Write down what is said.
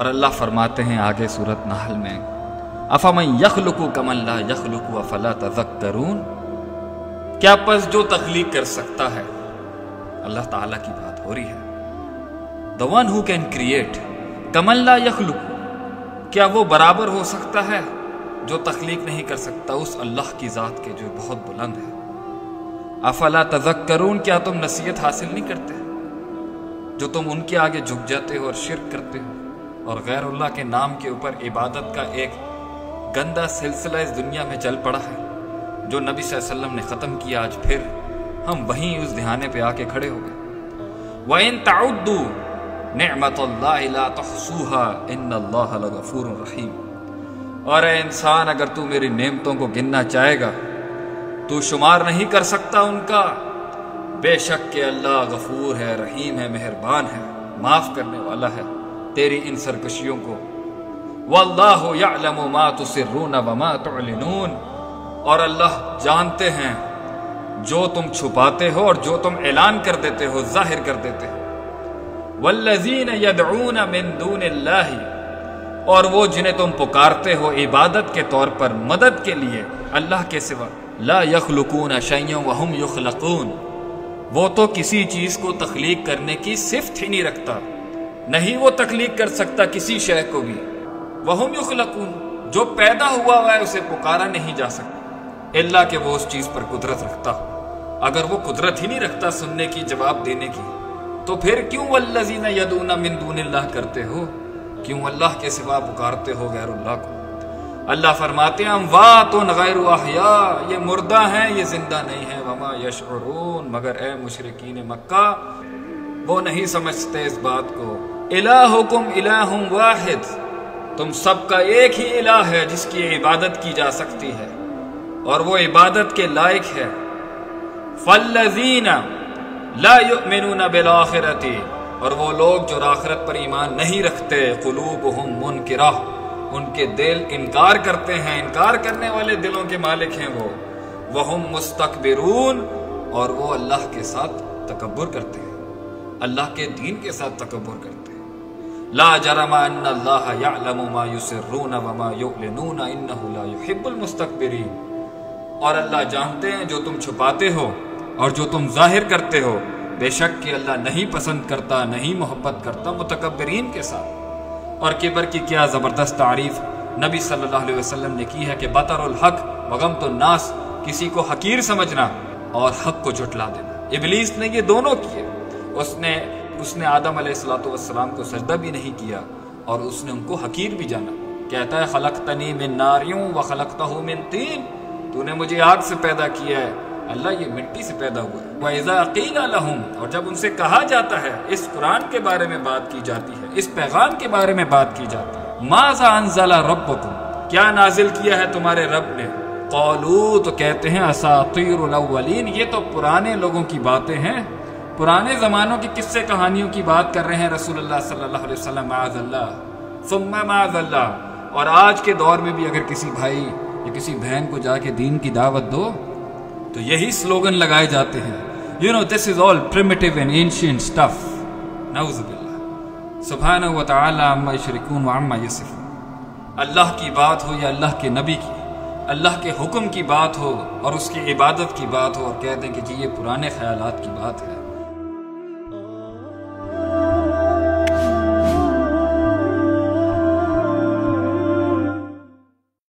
اور اللہ فرماتے ہیں آگے صورت نحل میں افامن یخلقو کم اللہ یخلقو افلا تذکرون؟ کیا پس جو تخلیق کر سکتا ہے، اللہ تعالیٰ کی بات ہو رہی ہے۔ The one who can create کم اللہ یخلقو، کیا وہ برابر ہو سکتا ہے؟ جو تخلیق نہیں کر سکتا، اس اللہ کی ذات کے جو بہت بلند ہے۔ افلا تذکرون، کیا تم نصیحت حاصل نہیں کرتے؟ جو تم ان کے آگے جھک جاتے ہو اور شرک کرتے ہو۔ اور غیر اللہ کے نام کے اوپر عبادت کا ایک گندا سلسلہ اس دنیا میں چل پڑا ہے، جو نبی صلی اللہ علیہ وسلم نے ختم کیا، آج پھر ہم وہیں اس دہانے پہ آ کے کھڑے ہو گئے۔ وَإِن تَعُدُّوا نِعْمَةَ اللَّهِ لَا تَحْصُوهَا إِنَّ اللَّهَ لَغَفُورٌ رَحِيمٌ۔ اور اے انسان، اگر تو میری نعمتوں کو گننا چاہے گا، تو شمار نہیں کر سکتا ان کا۔ بے شک کہ اللہ غفور ہے، رحیم ہے، مہربان ہے، معاف کرنے والا ہے۔ تیری ان سرکشیوں کو۔ واللہ یعلم ما تسرون وما تعلنون۔ اور اللہ جانتے ہیں جو تم چھپاتے ہو اور جو تم اعلان کر دیتے ہو، ظاہر کر دیتے ہو۔ والذین یدعون من دون اللہ۔ اور وہ جنہیں تم پکارتے ہو عبادت کے طور پر، مدد کے لیے، اللہ کے سوا۔ لا یخلقون شیئا وهم یخلقون۔ وہ تو کسی چیز کو تخلیق کرنے کی صفت ہی نہیں رکھتا۔ نہیں وہ تخلیق کر سکتا کسی شے کو بھی۔ وہم یخلقون جو پیدا ہوا ہوا ہے اسے پکارا نہیں جا سکتا۔ اللہ کہ وہ اس چیز پر قدرت رکھتا۔ ہو اگر وہ قدرت ہی نہیں رکھتا سننے کی، جواب دینے کی، تو پھر کیوں والذین یدون من دون اللہ کرتے ہو؟ کیوں اللہ کے سوا پکارتے ہو غیر اللہ کو؟ اللہ فرماتے ہیں اموات غیر احیاء۔ یہ مردہ ہیں، یہ زندہ نہیں ہیں۔ وما یشعرون۔ مگر اے مشرقین مکہ، وہ نہیں سمجھتے اس بات کو۔ الہکم الہ واحد۔ تم سب کا ایک ہی الہ ہے جس کی عبادت کی جا سکتی ہے، اور وہ عبادت کے لائق ہے۔ فالذین لا یؤمنون بالآخرت اور وہ لوگ جو آخرت پر ایمان نہیں رکھتے، قلوبہم منکرہ۔ ان کے دل انکار کرتے ہیں، انکار کرنے والے دلوں کے مالک ہیں وہ۔ وہم مستقبرون اور وہ اللہ کے ساتھ تکبر کرتے ہیں۔ اللہ کے دین کے ساتھ تکبر کرتے ہیں۔ لا جرم ان اللہ یعلم ما یسرون وما یعلنون انه لا يحب المستكبرین اور اللہ جانتے ہیں جو تم چھپاتے ہو اور جو تم ظاہر کرتے ہو۔ بے شک کہ اللہ نہیں پسند کرتا، نہیں محبت کرتا متکبرین کے ساتھ۔ اور کبر کی کیا زبردست تعریف۔ نبی صلی اللہ علیہ وسلم نے کی ہے کہ بطر الحق وغمت الناس، کسی کو حقیر سمجھنا اور حق کو جھٹلا دینا۔ ابلیس نے یہ دونوں کیے۔ اس نے اس نے آدم علیہ السلاۃ والسلام کو سجدہ بھی نہیں کیا اور اس نے ان کو حقیر بھی جانا۔ کہتا ہے، خلقتنی من ناریوں و خلقتہ من تین۔ تو نے مجھے آگ سے پیدا کیا ہے۔ اللہ یہ مٹی سے پیدا ہوا ہے۔ وَإِذَا قِيلَ لَهُمْ۔ اور جب ان سے کہا جاتا ہے، اس قرآن کے بارے میں بات کی جاتی ہے، اس پیغام کے بارے میں بات کی جاتی ہے۔ مَاذَا أَنزَلَ رَبُّكُمْ کیا نازل کیا ہے تمہارے رب نے؟ قالو تو کہتے ہیں، اساطیر الاولین۔ یہ تو پرانے لوگوں کی باتیں ہیں۔ پرانے زمانوں کی قصے کہانیوں کی بات کر رہے ہیں رسول اللہ صلی اللہ علیہ وسلم، معاذ اللہ۔ ثم معاذ اللہ۔ اور آج کے دور میں بھی اگر کسی بھائی یا کسی بہن کو جا کے دین کی دعوت دو، تو یہی سلوگن لگائے جاتے ہیں۔ You know this is all primitive and ancient stuff نعوذ باللہ۔ سبحانہ و تعالی عما یشرکون و عما یصفون۔ اللہ کی بات ہو یا اللہ کے نبی کی، اللہ کے حکم کی بات ہو اور اس کی عبادت کی بات ہو اور کہہ دیں کہ جی یہ پرانے خیالات کی بات ہے۔